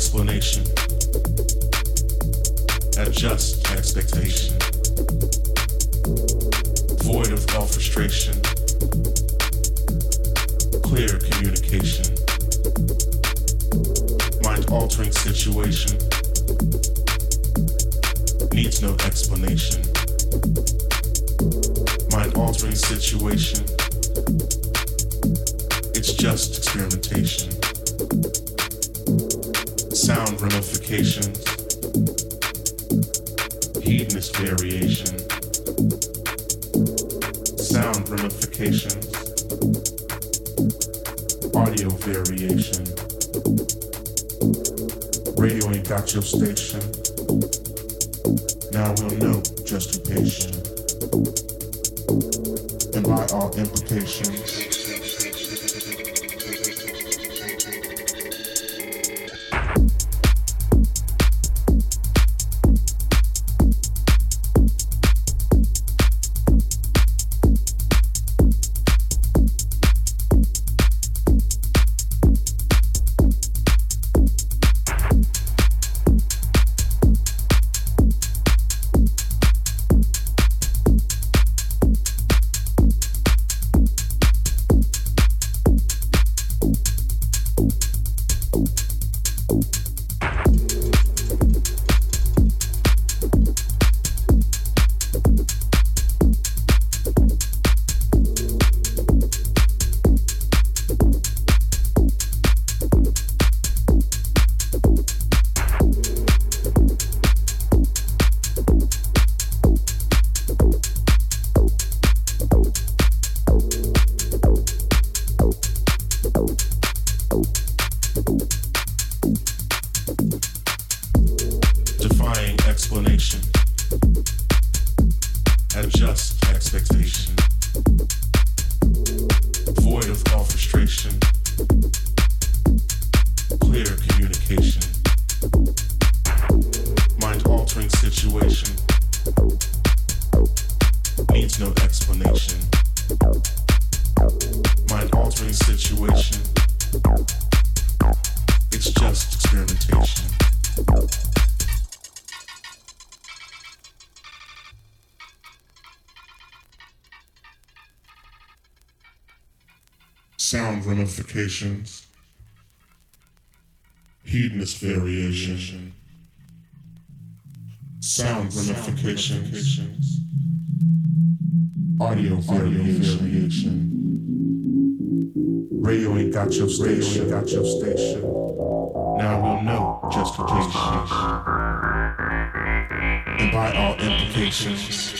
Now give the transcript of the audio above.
explanation. Adjust expectation. Void of all frustration. Clear communication. Mind altering situation. Needs no explanation. Mind altering situation. It's just experimentation. Ramifications. Hedonist variation. Sound ramifications. Audio variation. Radio ain't got your station. Ramifications, hedonist variation, sound ramifications, audio variation. Radio ain't got your station, got your station. Now we'll know just who patient. And by all implications.